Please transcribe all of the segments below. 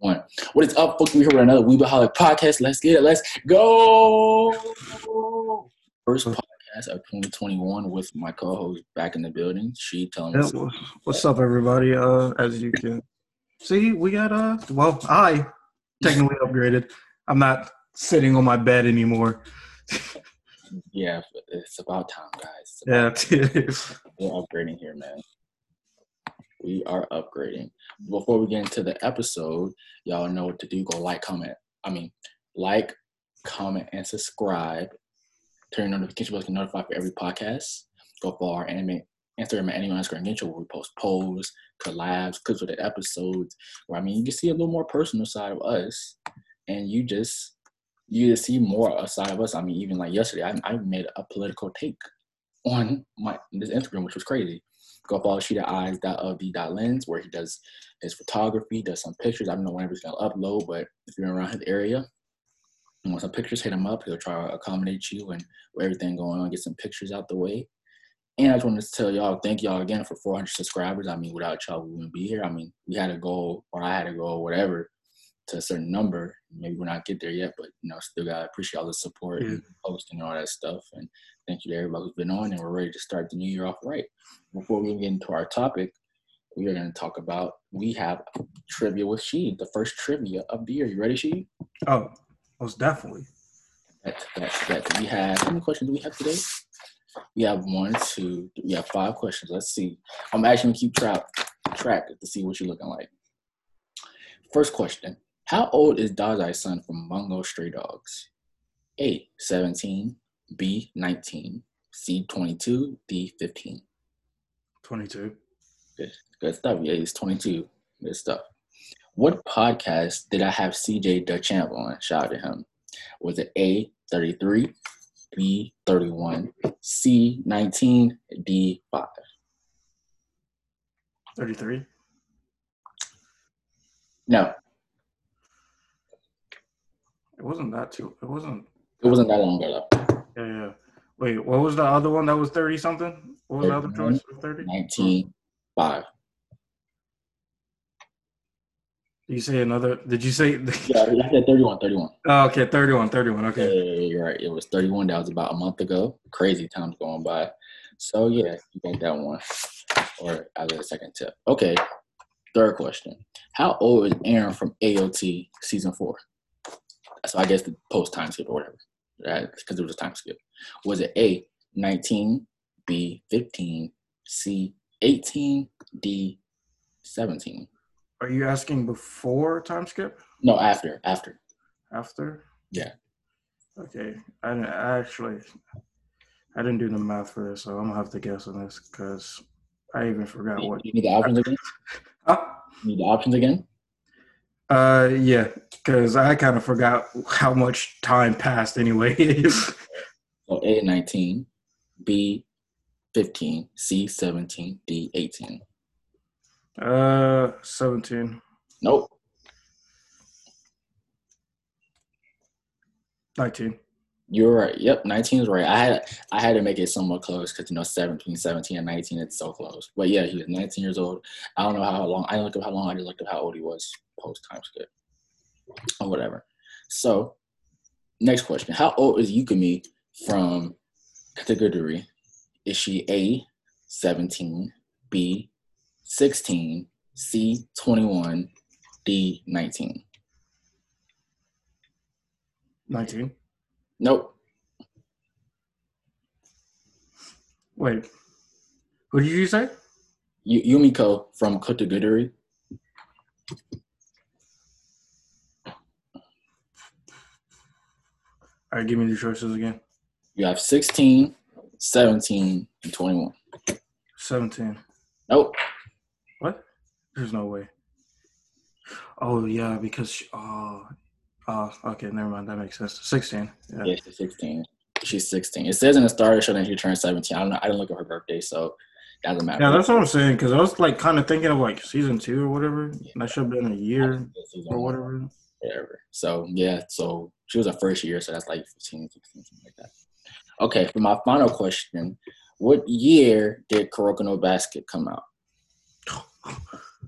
One. What is up, folks? We here with another Weebaholic podcast. Let's get it. Let's go. First podcast of 2021 with my co-host back in the building. She telling Yeah, us what's up, everybody? Uh, as you can see, we got uh, well, I technically upgraded. I'm not sitting on my bed anymore. yeah, it's about time, guys. About Yeah, it is. We're upgrading here, man. We are upgrading. Before we get into the episode, y'all know what to do. Go like, comment. I mean, like, comment, and subscribe. Turn your notification bell to get notified for every podcast. Go follow our anime Instagram at anime underscore Ninja where we post polls, collabs, clips of the episodes. Where I mean, you can see a little more personal side of us, and you just you just see more a side of us. I mean, even like yesterday, I, I made a political take on my this Instagram, which was crazy. Go follow Sheeta Eyes of the uh, dot lens where he does his photography, does some pictures. I don't know whenever he's gonna upload, but if you're around his area and want some pictures, hit him up. He'll try to accommodate you and with everything going on, get some pictures out the way. And I just wanted to tell y'all, thank y'all again for 400 subscribers. I mean, without y'all, we wouldn't be here. I mean, we had a goal, or I had a goal, whatever, to a certain number. Maybe we're not get there yet, but you know, still gotta appreciate all the support and posting and all that stuff. And thank you to everybody who's been on, and we're ready to start the new year off right. Before we get into our topic, we are going to talk about we have trivia with She, the first trivia of the year. You ready, She? Oh, most definitely. That, that, that we have. How many questions do we have today? We have one, two, we have five questions. Let's see. I'm actually gonna keep track track to see what you're looking like. First question: How old is Dazai's son from Bungo Stray Dogs? A. 17. B. 19. C. 22. D. 15. Twenty-two. Good, good stuff. Yeah, he's 22. Good stuff. What podcast did I have CJ Duchamp on? Shout out to him. Was it A, 33, B, 31, C, 19, D, 5? Thirty-three. No, It wasn't that too. It wasn't. it wasn't that long ago. Yeah, yeah. Wait, what was the other one that was thirty something? What was the other 31, choice? Thirty. 19, 5. Did you say another? Did you say? Yeah, I said 31, 31. oh, okay, 31, 31. Okay. yeah, yeah, you're right. It was 31. That was about a month ago. Crazy times going by. So, yeah, you got that one. Or as a second tip. Okay, third question. How old is Eren from AOT season four? So, I guess the post time skip or whatever. right? Because it was a time skip. Was it A, 19, B, 15, C, 18, D, 17? Are you asking before time skip? No, after. After. After? Yeah. Okay. I, I actually I didn't do the math for this, so I'm gonna have to guess on this because I even forgot You what. You need the options again? Huh? You need the options again? Uh, yeah, because I kind of forgot how much time passed anyway. So A nineteen, B fifteen, C seventeen, D eighteen. uh, seventeen, Nope. nineteen. You're right. Yep, nineteen is right. I had I had to make it somewhat close because you know 17, 17, and nineteen it's so close. But yeah, he was nineteen years old. I don't know how long. I didn't look up how long. I just looked up how old he was post time skip or whatever. So next question: How old is Yukimi from Kakegurui? Is she A seventeen, B sixteen, C twenty one, D nineteen? 19. Nope. Wait, what did you say? Yu- Yumeko from Kakegurui. All right, give me the choices again. You have 16, 17, and 21. 17. Nope. What? There's no way. Oh yeah, because she, oh, oh, okay, never mind. That makes sense. 16. Yeah. Yeah, she's 16. She's 16. It says in the starter show that she turned 17. I don't know. I didn't look at her birthday, so doesn't matter. Yeah, that's what I'm saying. Because I was like kind of thinking of like season two or whatever. And that should have been a year or whatever. Whatever. So yeah, so she was a first year, so that's like 15, 16, something like that. Okay, for my final question, what year did Kuroko no Basket come out?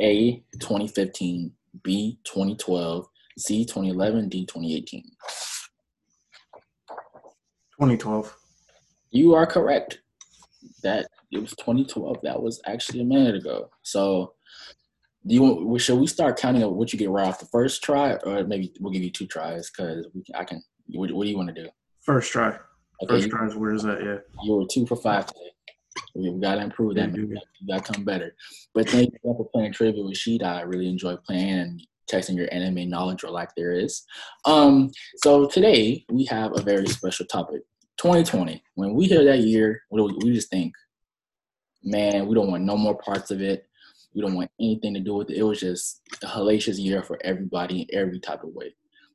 A 2015, B 2012, C 2011, D 2018. 2012. You are correct. That it was 2012. That was actually a minute ago. So, do you want? Should we start counting up what you get right off the first try, or maybe we'll give you two tries because I can. What, what, do you want to do? First try. Okay, First try is where is that? Yeah. You were two for five today. We've got to improve that. You got to come better. But thank you for playing trivia with Sheeta. I really enjoy playing and testing your anime knowledge or lack there is. Um, so today we have a very special topic. 2020. When we hear that year, we just think, man, we don't want no more parts of it. We don't want anything to do with it. It was just a hellacious year for everybody in every type of way.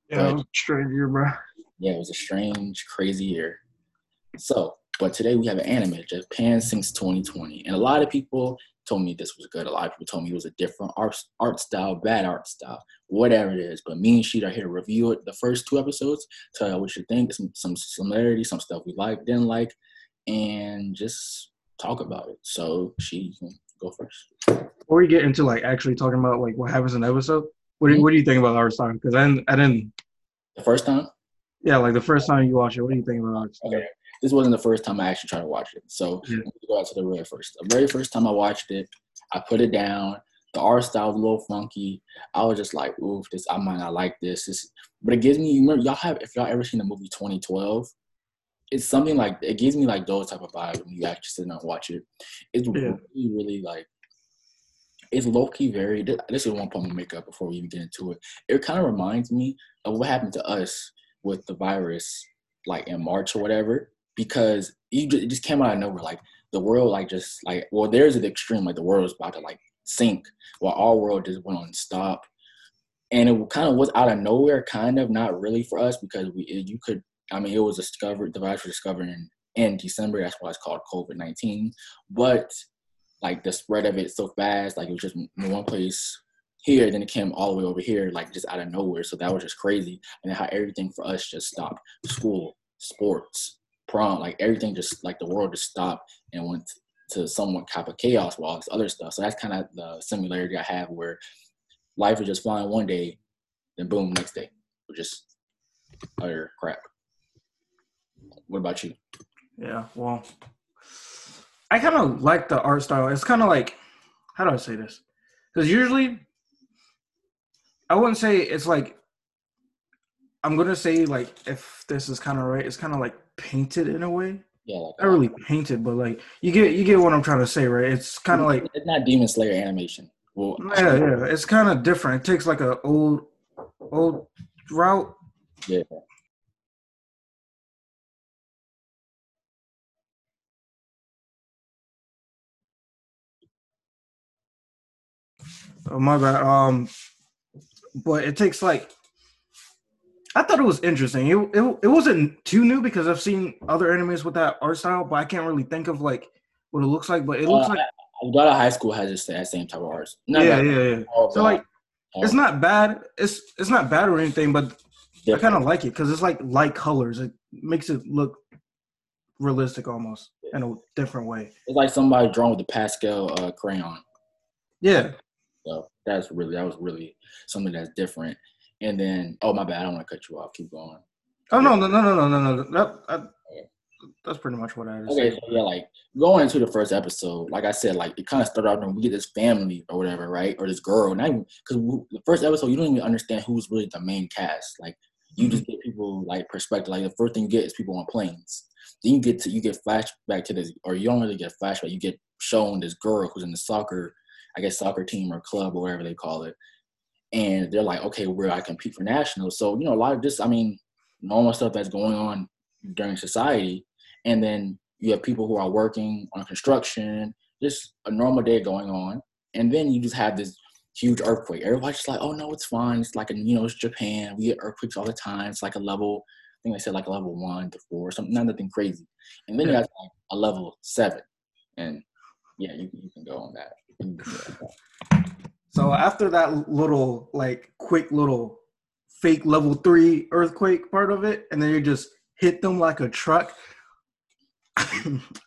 Yeah, but, strange year, bro. Yeah, it was a strange, crazy year. So, but today we have an anime, Japan Sinks 2020. And a lot of people told me this was good. A lot of people told me it was a different art, art style, bad art style, whatever it is. But me and Sheet are here to review it, the first two episodes, tell you what you think, some, some similarities, some stuff we like, didn't like, and just talk about it. So she can go first. Before we get into like actually talking about like what happens in the episode, what do you, mm-hmm. what do you think about art style? Because I didn't, I didn't. The first time. Yeah, like the first time you watch it, what do you think about art style? Okay this wasn't the first time I actually tried to watch it. So yeah. go out to the very first. The very first time I watched it, I put it down. The art style was a little funky. I was just like, oof, this I might not like this. this but it gives me remember y'all have if y'all ever seen the movie 2012, it's something like it gives me like those type of vibes when you actually sit down and watch it. It's yeah. really, really like it's low key very. This is one point we make up before we even get into it. It kind of reminds me of what happened to us with the virus, like in March or whatever because it just came out of nowhere. Like the world, like just like well, there's an extreme. Like the world was about to like sink, while our world just went on stop. And it kind of was out of nowhere, kind of not really for us because we you could. I mean, it was discovered. The virus was discovered in in December. That's why it's called COVID nineteen. But like the spread of it so fast, like it was just in one place here, then it came all the way over here, like just out of nowhere. So that was just crazy. And how everything for us just stopped. School, sports, prom, like everything just like the world just stopped and went to somewhat type of chaos while this other stuff. So that's kind of the similarity I have where life is just flying one day, then boom, next day, just utter crap. What about you? Yeah, well, I kind of like the art style. It's kind of like, how do I say this? Because usually, I wouldn't say it's like. I'm gonna say like if this is kind of right, it's kind of like painted in a way. Yeah, like not really painted, but like you get you get what I'm trying to say, right? It's kind of like it's not Demon Slayer animation. Well, yeah, yeah, it's kind of different. It takes like a old old route. Yeah. Oh my bad. Um, but it takes like I thought it was interesting. It, it it wasn't too new because I've seen other animes with that art style, but I can't really think of like what it looks like. But it looks uh, like a lot of high school has just that same type of art. Not yeah, yeah, yeah. So like, it's not bad. It's it's not bad or anything, but Different. I kind of like it because it's like light colors. It makes it look realistic almost in a different way. It's like somebody drawn with a pastel uh, crayon. Yeah. So that's really that was really something that's different. And then, oh my bad, I don't want to cut you off. Keep going. Oh no, no, no, no, no, no, no. That, that, that's pretty much what I was. Okay, so yeah, like going into the first episode, like I said, like it kind of started out when we get this family or whatever, right? Or this girl, not even because the first episode you don't even understand who's really the main cast. Like you just mm-hmm. get people like perspective. Like the first thing you get is people on planes. Then you get to you get flashback to this, or you don't really get flashback. You get shown this girl who's in the soccer, I guess soccer team or club or whatever they call it, and they're like, okay, where I compete for nationals. So you know, a lot of this, I mean, normal stuff that's going on during society, and then you have people who are working on construction, just a normal day going on, and then you just have this huge earthquake. Everybody's just like, oh no, it's fine. It's like a, you know, it's Japan. We get earthquakes all the time. It's like a level, I think they said like a level one to four, something, not nothing crazy. And then you have like a level seven, and yeah, you, you can go on that. So after that little like quick little fake level three earthquake part of it, and then you just hit them like a truck.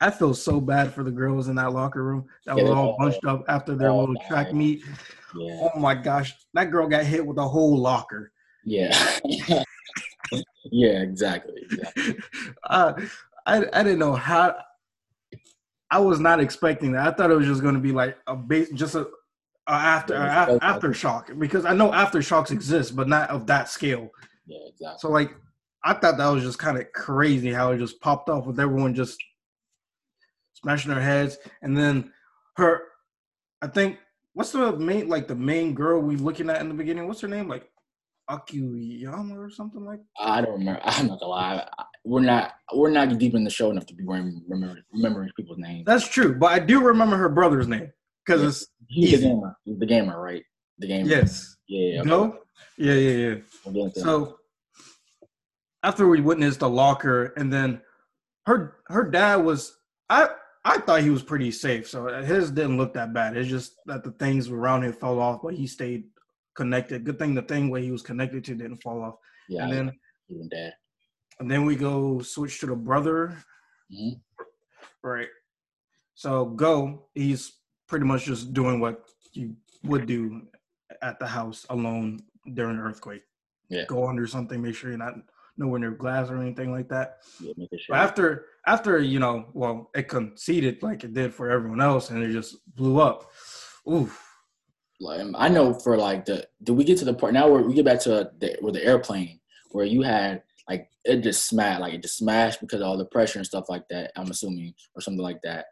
I feel so bad for the girls in that locker room that Yeah, were all bunched up after their little track meet. Yeah, Oh my gosh, that girl got hit with a whole locker. yeah, yeah. Exactly. exactly. uh, I I didn't know how. I was not expecting that. I thought it was just going to be like a base, just a, a after it's- uh, aftershock because I know aftershocks exist, but not of that scale. Yeah, exactly. So like, I thought that was just kind of crazy how it just popped off with everyone just smashing their heads, and then her. I think what's the main like the main girl we looking at in the beginning? What's her name? Like Akiyama or something like. I don't remember. I'm not gonna lie. We're not. We're not deep in the show enough to be remembering remembering people's names. That's true, but I do remember her brother's name because Yeah. it's He's the gamer. He's the gamer, right? The gamer. yes. Yeah. okay. No. Yeah, yeah, yeah. We'll get into that. So after we witnessed the locker, and then her her dad was I I thought he was pretty safe, so his didn't look that bad. It's just that the things around him fell off, but he stayed connected. Good thing the thing where he was connected to didn't fall off. yeah. and then even dad. and then we go switch to the brother, Mhm. right? So go, he's pretty much just doing what you would do at the house alone during an earthquake. Yeah. Go under something, make sure you're not nowhere near glass or anything like that. Yeah, sure. After after you know, well, it conceded like it did for everyone else, and it just blew up. Oof. like, um, I know for like the did we get to the part now where we get back to the where the airplane where you had like it just smashed like it just smashed because of all the pressure and stuff like that. I'm assuming or something like that.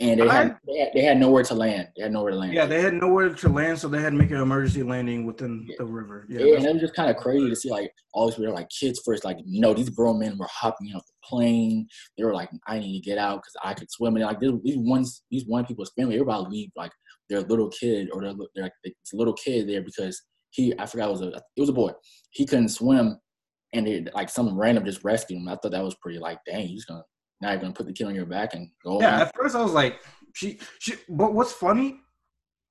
And they had, I- they had they had nowhere to land. They had nowhere to land. Yeah, they had nowhere to land, so they had to make an emergency landing within Yeah. the river. Yeah, Yeah, and it was just kind of crazy to see like all these people like kids first. Like, no, these grown men were hopping off the plane. They were like, I need to get out because I could swim. And like these these ones, these one people's family, they were about to leave like their little kid or their, their like this little kid there because he I forgot it was a it was a boy. He couldn't swim, and it, like some random just rescued him. I thought that was pretty like, dang, he's gonna now you're gonna put the kid on your back and go. yeah. At first, I was like, she, she. But what's funny,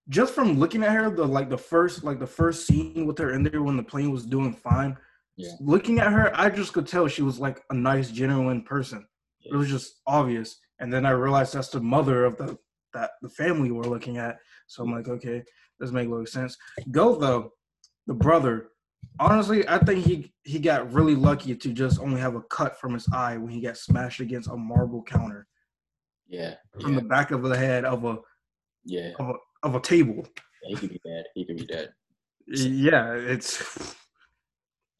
just from looking at her, the like the first like the first scene with her in there when the plane was doing fine. Yeah. Looking at her, I just could tell she was like a nice, genuine person. It was just obvious. And then I realized that's the mother of the that the family we're looking at. So I'm like, okay, this make a little sense. Go though, the brother. Honestly, I think he he got really lucky to just only have a cut from his eye when he got smashed against a marble counter yeah, from yeah, the back of the head of a yeah. of a of a table. He could be dead. He could be dead. Yeah, it's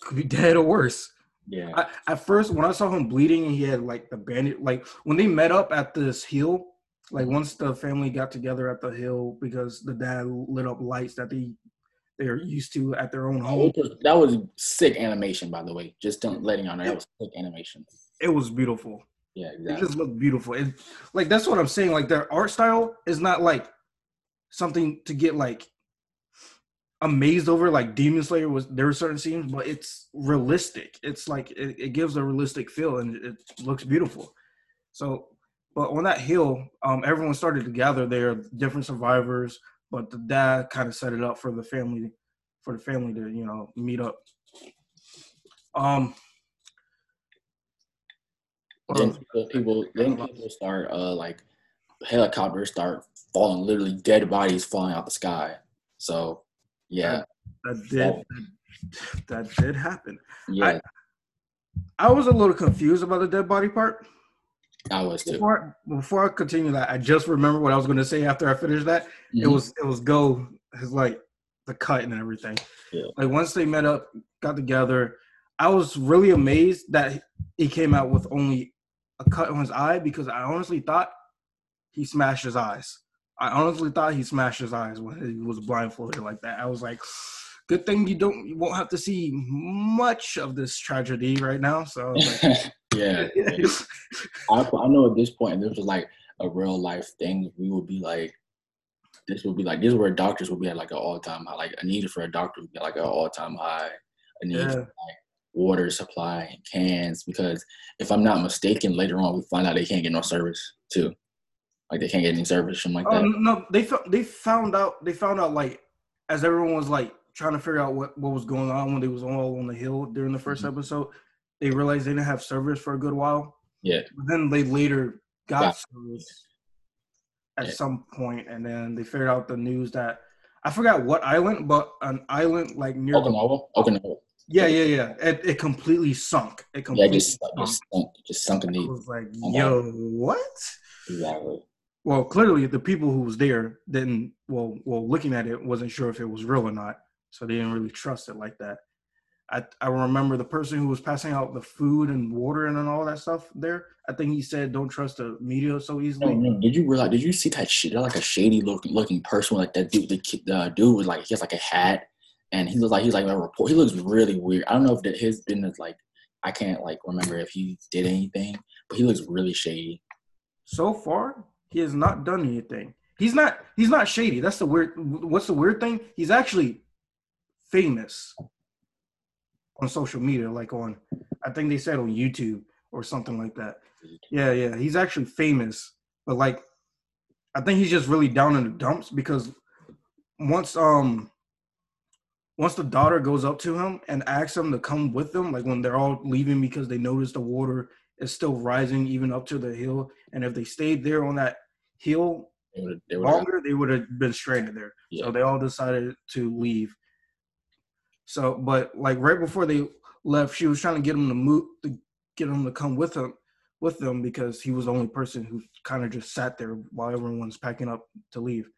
could be dead or worse. Yeah, I, at first, when I saw him bleeding and he had like the bandage, like when they met up at this hill, like once the family got together at the hill because the dad lit up lights that they they are used to at their own home. That was sick animation, by the way. Just don't letting y'all know that was sick animation. It was beautiful. Yeah, exactly. It just looked beautiful. It, like that's what I'm saying. Like their art style is not like something to get like amazed over. Like Demon Slayer was there were certain scenes, but it's realistic. It's like it, it gives a realistic feel and it looks beautiful. So, but on that hill, um, everyone started to gather there, different survivors. But the dad kind of set it up for the family, for the family to you know meet up. Um. then people, people then people start uh like helicopters start falling, literally dead bodies falling out the sky. So yeah, that did that did happen. yeah, I was a little confused about the dead body part. I, was too. Before before I continue that, I just remember what I was going to say after I finished that. It Mhm. was it was go his like the cut and everything. Yeah. Like once they met up, got together, I was really amazed that he came out with only a cut on his eye because I honestly thought he smashed his eyes. I honestly thought he smashed his eyes when he was blindfolded like that. I was like, good thing you don't you won't have to see much of this tragedy right now. So like, yeah. I, I know at this point, this was like a real life thing, we would be like, this would be like, this is where doctors would be at like an all time high. Like a need for a doctor would be like an all time high. A need Yeah. for like water supply and cans because if I'm not mistaken, later on we find out they can't get no service too. Like they can't get any service, something like Oh that. no, they found they found out they found out like as everyone was like trying to figure out what, what was going on when they was all on the hill during the 1st Mhm. episode, they realized they didn't have service for a good while. Yeah. But then they later got Got- served at Yeah. some point, and then they figured out the news that I forgot what island, but an island like near the Okinawa, Okinawa. yeah, yeah, yeah. It, it completely sunk. It Yeah, completely just sunk. just sunk, just sunk in deep. was like, Oh, yo, what? Exactly. Well, clearly the people who was there didn't. Well, well, looking at it, wasn't sure if it was real or not, so they didn't really trust it like that. I I remember the person who was passing out the food and water and all that stuff there. I think he said, "Don't trust the media so easily." Oh, no, did you realize? Did you see that shit? Like a shady looking looking person. Like that dude, the kid, the dude was like he has like a hat, and he looks like he's like a report. He looks really weird. I don't know if that his business like I can't like remember if he did anything, but he looks really shady. So far, he has not done anything. He's not. He's not shady. That's the weird. What's the weird thing? He's actually famous on social media, like on. I think they said on YouTube or something like that. Yeah, yeah. He's actually famous, but like, I think he's just really down in the dumps because once um once the daughter goes up to him and asks him to come with them, like when they're all leaving because they notice the water is still rising even up to the hill, and if they stayed there on that hill They they longer, they would have been stranded there. Yeah. So they all decided to leave. So, but like right before they left, she was trying to get him to move, to get him to come with him, with them because he was the only person who kind of just sat there while everyone's packing up to leave.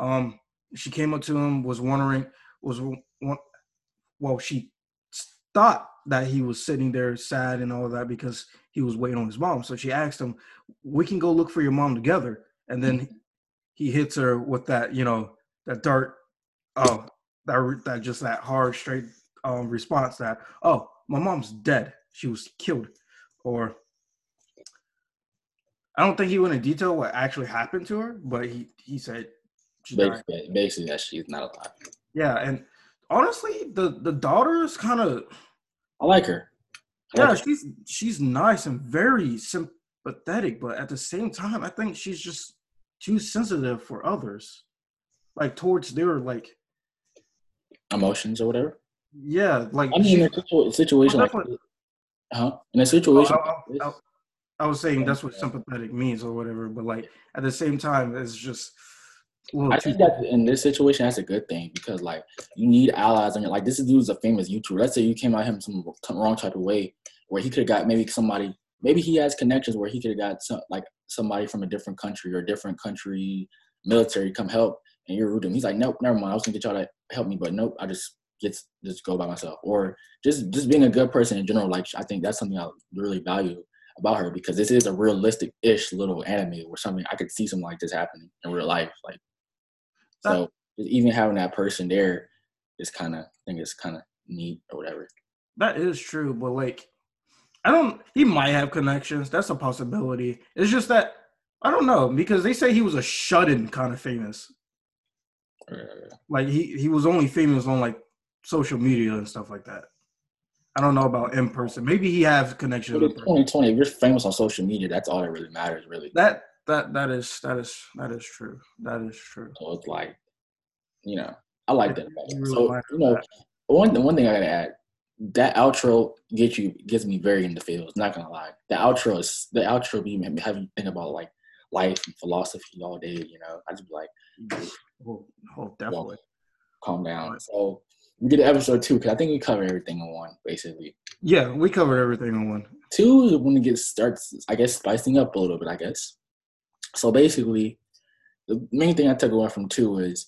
Um, she came up to him, was wondering, was well, she thought that he was sitting there sad and all of that because he was waiting on his mom. So she asked him, "We can go look for your mom together." And then he hits her with that, you know, that dart, oh, that that just that hard, straight um, response that, "Oh, my mom's dead. She was killed," or I don't think he went in detail what actually happened to her, but he he said basically, basically that she's not alive. Yeah, and honestly, the the daughter is kind of I like her. I yeah, like her. she's she's nice and very sympathetic, but at the same time, I think she's just too sensitive for others, like towards their like emotions or whatever. yeah, like I mean, in a situation Well, like, huh? In a Oh, situation, I, like I- I- I was saying that's what sympathetic means or whatever, but like at the same time, it's just I too. think that in this situation, that's a good thing because like you need allies your like this dude's a famous YouTuber. Let's say you came at him some wrong type of way where he could have got maybe somebody, maybe he has connections where he could have got some like somebody from a different country or a different country military come help, and you're rude to him. He's like, nope, never mind. I was gonna get y'all to help me, but nope, I just get just go by myself. Or just just being a good person in general. Like I think that's something I really value about her because this is a realistic ish little anime where something I could see something like this happening in real life. Like so even having that person there is kind of I think it's kind of neat or whatever. That is true, but like, I don't. He might have connections. That's a possibility. It's just that I don't know because they say he was a shut-in kind of famous. Like he he was only famous on like social media and stuff like that. I don't know about in person. Maybe he has connections. but in 2020. If you're famous on social media, that's all that really matters, really. That that that is that is that is true. That is true. So it's like, you know, I like that. about it. Really So like you know, that. one the one thing I gotta add, that outro gets you gets me very in the feels. Not gonna lie, the outro is the outro be have you think about like life and philosophy all day. You know, I just be like, Oh, oh definitely. calm down. So we get to episode two because I think we covered everything in one basically. Yeah, we covered everything on one. Two is when it gets starts, I guess, spicing up a little bit. I guess. So basically, the main thing I took away from two is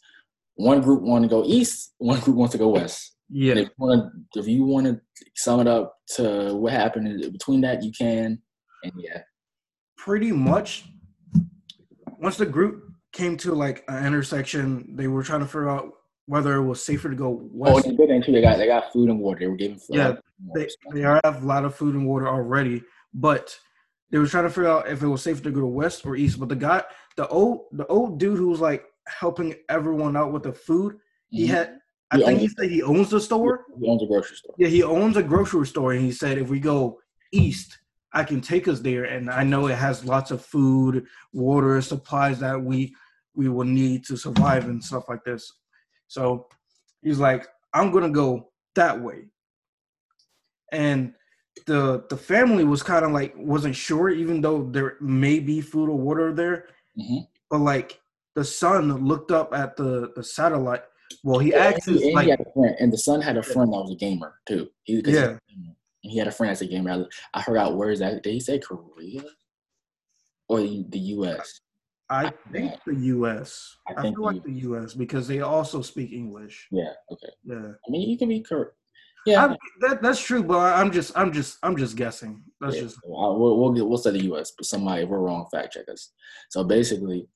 one group want to go east, one group wants to go west. Yeah. If you want to, if you want to sum it up to what happened between that, you can. And yeah, pretty much once the group came to like an intersection, they were trying to figure out whether it was safer to go oh, west. and the good thing too, they got they got food and water. They were giving food. Yeah, they, they have a lot of food and water already, but they were trying to figure out if it was safer to go west or east. But the guy, the old the old dude who was like helping everyone out with the food, he Mhm. had I He think he said he owns the store. He owns a grocery store. Yeah, he owns a grocery store, and he said if we go east, I can take us there, and I know it has lots of food, water, supplies that we we will need to survive and stuff like this. So he's like, I'm gonna go that way, and the the family was kind of like wasn't sure, even though there may be food or water there. Mhm. But like the son looked up at the the satellite. Well, he Yeah, asked and, he, and like he had a friend, and the son had a friend that was a gamer too. He, he- Yeah. and he had a friend that's a gamer. I, I out where is that? Did he say Korea or the U.S.? I think the U.S. I I, feel like the U.S. because they also speak English. Yeah. Okay. Yeah, I mean, you can be correct. Yeah. I, that that's true, but I'm just I'm just I'm just guessing. That's yeah. just we'll we'll, get, we'll say the U.S. But somebody, if we're wrong, fact check us. So basically,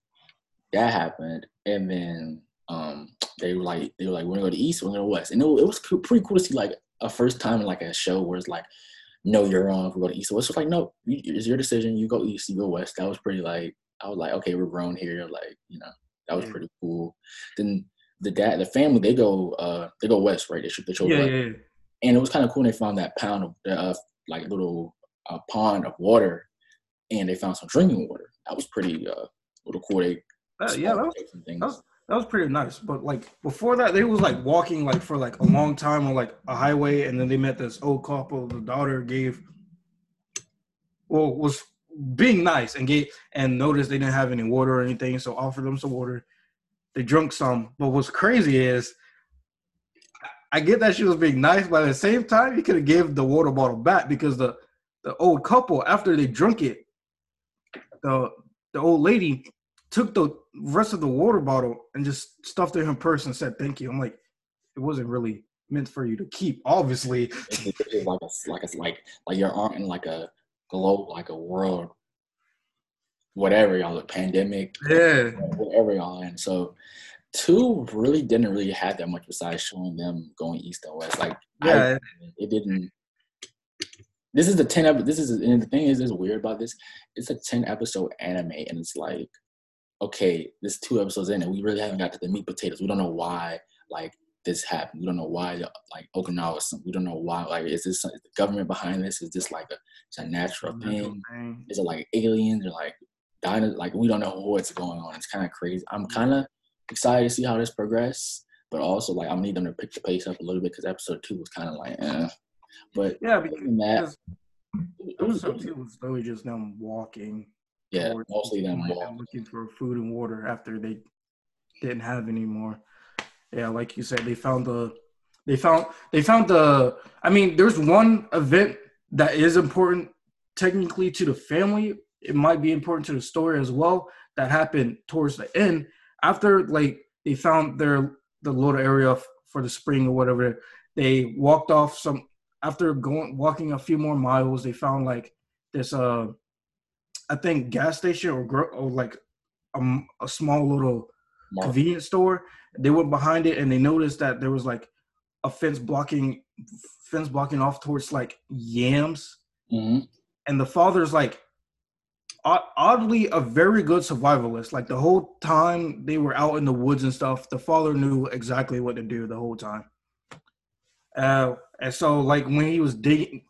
that happened, and then um, they were like, they were like, we're gonna go to East, we're gonna go West, and it, it was pretty cool to see like a first time in like a show where it's like, no, you're wrong. We go to East. So it's just like, no, it's your decision. You go East, you go West. That was pretty like, I was like, okay, we're grown here. Like, you know, that was pretty cool. Then the dad, the family, they go, uh, they go West, right? They shoot the show yeah, yeah, yeah. and it was kind of cool. They found that pound of uh, like little uh, pond of water, and they found some drinking water. That was pretty uh, little cool. They Uh, yeah, that was, spotted some things. that was that was pretty nice. But like before that, they was like walking like for like a long time on like a highway, and then they met this old couple. The daughter gave, well, was being nice and gave and noticed they didn't have any water or anything, so offered them some water. They drunk some, but what's crazy is. I get that she was being nice, but at the same time, you could have gave the water bottle back because the the old couple after they drunk it, the the old lady took the rest of the water bottle and just stuffed it in her purse and said thank you. I'm like, it wasn't really meant for you to keep, obviously. It's like a like a like like your aunt in like a globe like a world, whatever y'all a pandemic, Yeah. whatever y'all in. So two really didn't really have that much besides showing them going east and west. Like I- Yeah. it didn't. This is the ten. This is and the thing is, is weird about this. It's a ten episode anime, and it's like, okay, this two episodes in, and we really haven't got to the meat potatoes. We don't know why like this happened. We don't know why like Okinawa. We don't know why. Like, is this is the government behind this? Is this like a a natural thing? Is it like aliens or like dino? Like we don't know what's going on. It's kind of crazy. I'm kind of excited to see how this progress, but also like I need them to pick the pace up a little bit because episode two was kind of like, eh. But Yeah, that, because it episode two was really just them walking. yeah, mostly them like, walk. looking for food and water after they didn't have any more. Yeah, like you said, they found the they found they found the I mean, there's one event that is important technically to the family. It might be important to the story as well that happened towards the end after like they found their the little area for the spring or whatever. They walked off some after going walking a few more miles. They found like this uh I think gas station or, or like a, m- a small little convenience store. They went behind it and they noticed that there was like a fence blocking fence blocking off towards like yams. hmm And the father's like oddly a very good survivalist. Like the whole time they were out in the woods and stuff, the father knew exactly what to do the whole time. Uh, and so like when he was digging,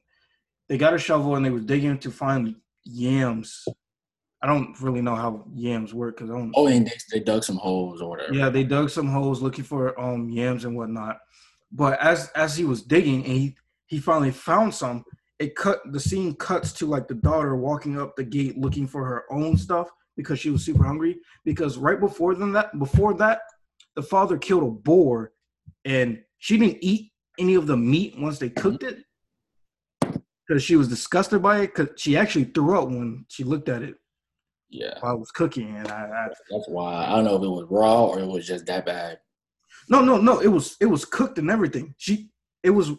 they got a shovel and they was digging to find yams. I don't really know how yams work because I don't. Oh, and they, they dug some holes or whatever. Yeah, they dug some holes looking for um yams and whatnot. But as as he was digging and he he finally found some, it cut the scene cuts to like the daughter walking up the gate looking for her own stuff because she was super hungry. Because right before them that before that, the father killed a boar and she didn't eat any of the meat once they cooked it because she was disgusted by it. Because she actually threw up when she looked at it yeah. while I was cooking, and I, I That's why I don't know if it was raw or it was just that bad. No, no, no. It was it was cooked and everything. She it was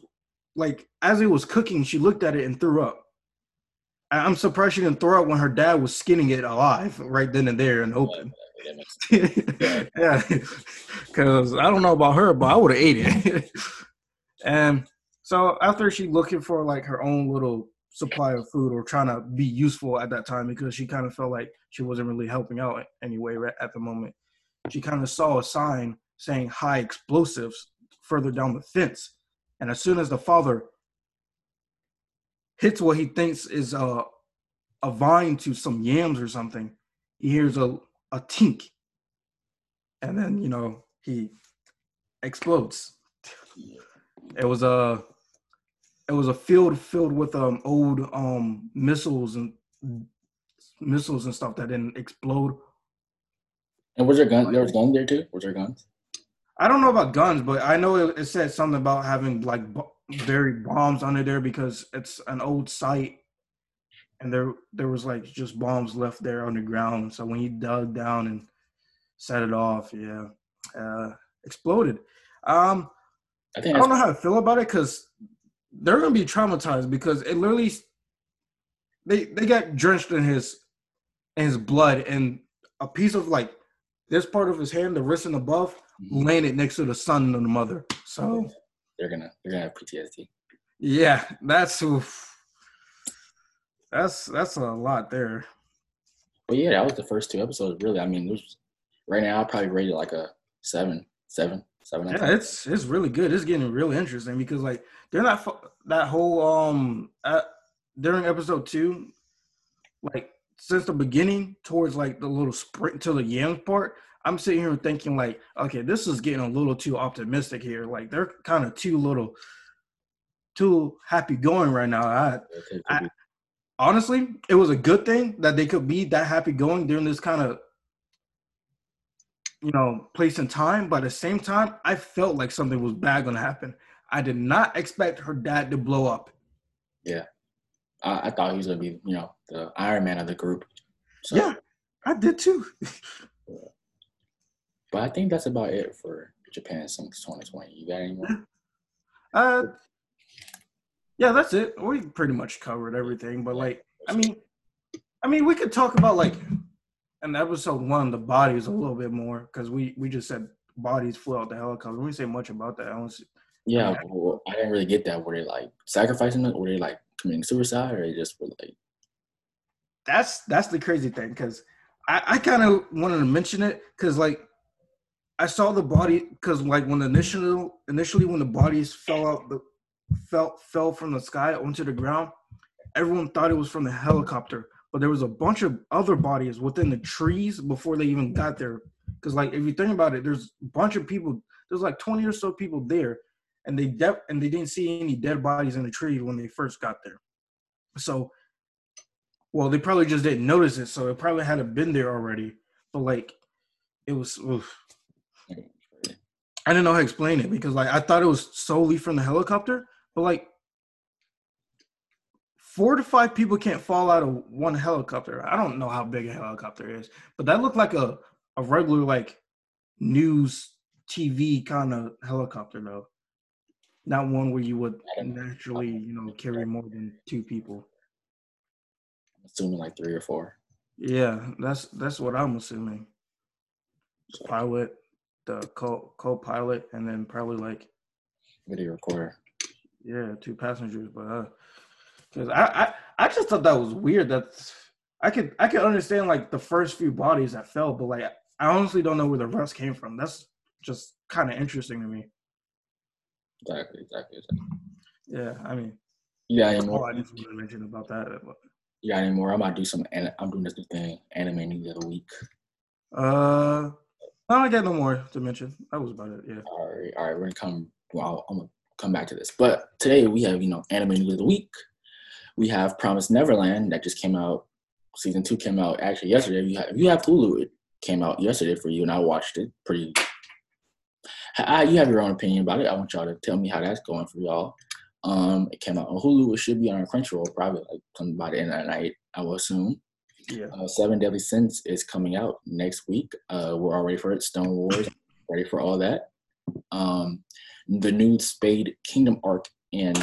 like as it was cooking, she looked at it and threw up. I'm surprised she didn't throw up when her dad was skinning it alive right then and there and open. Yeah, because I don't know about her, but I would have ate it. and so after she looking for like her own little supply of food or trying to be useful at that time because she kind of felt like she wasn't really helping out anyway at the moment. She kind of saw a sign saying high explosives further down the fence. And as soon as the father hits what he thinks is a, a vine to some yams or something, he hears a, a tink. And then, you know, he explodes. It was a it was a field filled with um old um missiles and missiles and stuff that didn't explode. And was there guns? There was guns there too. Was there guns? I don't know about guns, but I know it, it said something about having like buried bombs under there because it's an old site, and there there was like just bombs left there underground. So when he dug down and set it off, yeah, uh, exploded. Um, I, think I don't know how to feel about it because they're gonna be traumatized because it literally they they got drenched in his in his blood and a piece of like this part of his hand, the wrist and above, mm-hmm. landed next to the son and the mother. So they're gonna they're gonna have PTSD. Yeah, that's oof. that's that's a lot there. But yeah, that was the first two episodes. Really, I mean, was, right now I probably rate it like a seven, seven, seven. Yeah, it's it's really good. It's getting really interesting because like they're not that whole um uh, during episode two, like since the beginning towards like the little sprint to the young part, I'm sitting here thinking like, okay, this is getting a little too optimistic here. Like they're kind of too little, too happy going right now. I, I, honestly, it was a good thing that they could be that happy going during this kind of, you know, place and time. But at the same time, I felt like something was bad going to happen. I did not expect her dad to blow up. Yeah. I, I thought he was gonna be, you know, the Iron Man of the group. So. Yeah, I did too. but I think that's about it for Japan Sinks 2020. You got any more? Uh, yeah, that's it. We pretty much covered everything. But like, I mean, I mean, we could talk about like an episode one, the bodies a little bit more because we we just said bodies flew out the helicopter. We didn't say much about that. I don't see, yeah, well, I didn't really get that. Were they like sacrificing it? Were they like committing suicide, or they just were like? That's that's the crazy thing because I, I kind of wanted to mention it because like I saw the body because like when the initial initially when the bodies fell out the fell fell from the sky onto the ground, everyone thought it was from the helicopter, but there was a bunch of other bodies within the trees before they even got there. Because like if you think about it, there's a bunch of people. There's like 20 or so people there, and they de- and they didn't see any dead bodies in the tree when they first got there. So, well, they probably just didn't notice it, so it probably hadn't been there already. But like, it was. Oof. I didn't know how to explain it because like I thought it was solely from the helicopter, but like four to five people can't fall out of one helicopter. I don't know how big a helicopter is, but that looked like a a regular like news TV kind of helicopter though not one where you would naturally, you know, carry more than two people. I'm assuming like three or four. Yeah, that's that's what I'm assuming. Pilot, the co co-pilot, and then probably like video recorder. Yeah, two passengers, but uh, because I, I I just thought that was weird. That I could I could understand like the first few bodies that fell, but like I honestly don't know where the rest came from. That's just kind of interesting to me. Exactly, exactly, exactly. Yeah, I mean, yeah, any more? I just want to mention about that. But... Yeah, anymore. I'm about to do some. I'm doing this new thing, anime news of the week. Uh, I got no more to mention. That was about it. Yeah. All right, all right. We're gonna come. Well, I'm gonna come back to this, but today we have you know anime news of the week. We have Promise Neverland that just came out. Season two came out actually yesterday. If you have, if you have Hulu, it came out yesterday for you, and I watched it. Pretty I, you have your own opinion about it. I want y'all to tell me how that's going for y'all. Um, it came out on Hulu. It should be on Crunchyroll probably like by the end of the night. I will assume. Yeah. Uh, Seven Deadly Sins is coming out next week. Uh, we're all ready for it. Stone Wars, ready for all that. Um, the new Spade Kingdom arc in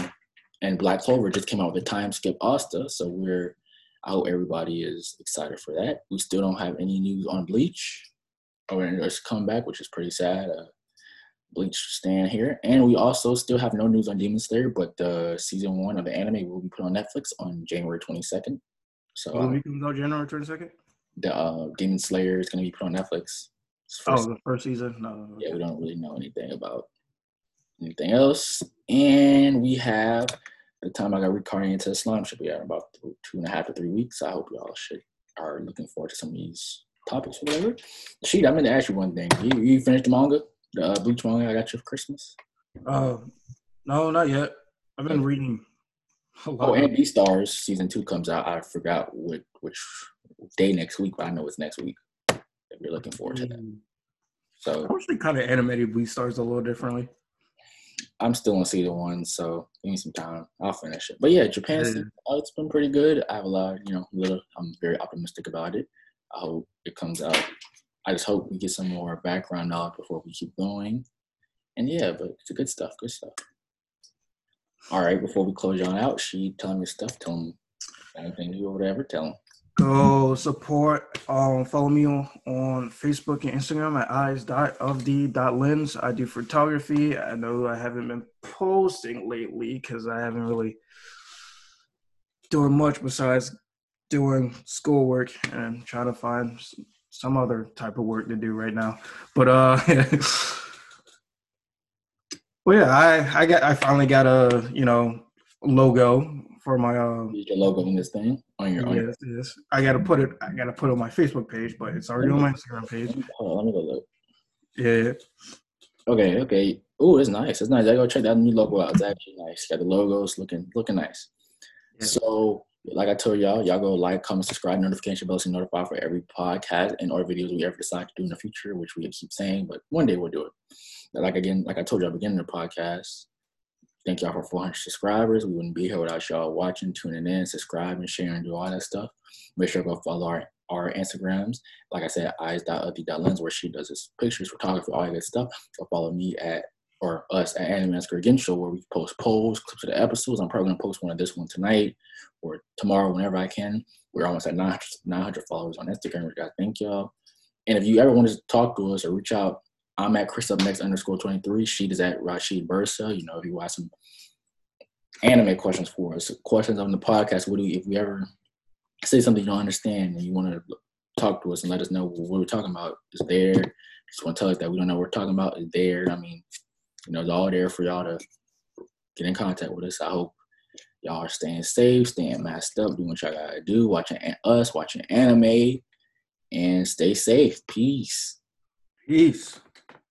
and Black Clover just came out with a time skip Asta, so we're I hope everybody is excited for that. We still don't have any news on Bleach or its comeback, which is pretty sad. Uh, Bleach stand here. And we also still have no news on Demon Slayer, but the season one of the anime will be put on Netflix on January 22nd. So will um, comes out January 22nd? The uh, Demon Slayer is going to be put on Netflix. Oh, the first season? No. Yeah, we don't really know anything about anything else. And we have the time I got recording into the slime should be at about two and a half to three weeks. I hope y'all should are looking forward to some of these topics or whatever. Sheet, I'm going to ask you one thing. You, you finished the manga? The uh, Bleach manga I got you for Christmas. Uh, no, not yet. I've been reading a lot. Oh, and Beastars season two comes out. I forgot which which day next week, but I know it's next week. If you're looking forward to that. Mm. So I wish they kind of animated Beastars a little differently. I'm still on season one, so give me some time. I'll finish it. But yeah, Japan, oh, it's been pretty good. I have a lot, you know, little. I'm very optimistic about it. I hope it comes out. I just hope we get some more background knowledge before we keep going. And yeah, but it's good stuff. Good stuff. All right, before we close y'all out, she telling me stuff. Tell them anything you or whatever. Tell them. Go support. Um, follow me on, on Facebook and Instagram at eyes dot of the dot lens. I do photography. I know I haven't been posting lately because I haven't really doing much besides doing schoolwork and trying to find some other type of work to do right now. But uh, well, yeah, I I got I finally got a you know logo for my um Use your logo in this thing on your. On your Yes, yes. I gotta put it. I gotta put it on my Facebook page, but it's already on my Instagram page. hold on, let me go look. Yeah, Okay, okay. Oh, it's nice. It's nice. I go check that new logo out. It's actually nice. Got the logos looking looking nice. Yeah. So, like I told y'all, y'all go like, comment, subscribe, notification bell to be notified for every podcast and or videos we ever decide to do in the future, which we keep saying, but one day we'll do it. Like again, like I told y'all beginning the podcast, thank y'all for 400 subscribers. We wouldn't be here without y'all watching, tuning in, subscribing, sharing, do all that stuff. Make sure to go follow our our Instagrams. Like I said, eyes.of.the.lens, where she does this pictures, photography, all that stuff. Go follow me at or us at Anime Masker Again Show, where we post polls, clips of the episodes. I'm probably gonna post one of this one tonight or tomorrow, whenever I can. We're almost at 900, 900 followers on Instagram, which I thank y'all. And if you ever want to talk to us or reach out, I'm at Chris Up Next underscore 23. She is at Rashid Bursa. You know, if you watch some anime questions for us, questions on the podcast, what do you, if we ever say something you don't understand and you want to talk to us and let us know what we're talking about is there. Just want to tell us that we don't know what we're talking about is there. I mean, you know, it's all there for y'all to get in contact with us. I hope y'all are staying safe, staying masked up, doing what y'all gotta do, watching us, watching anime, and stay safe. Peace. peace.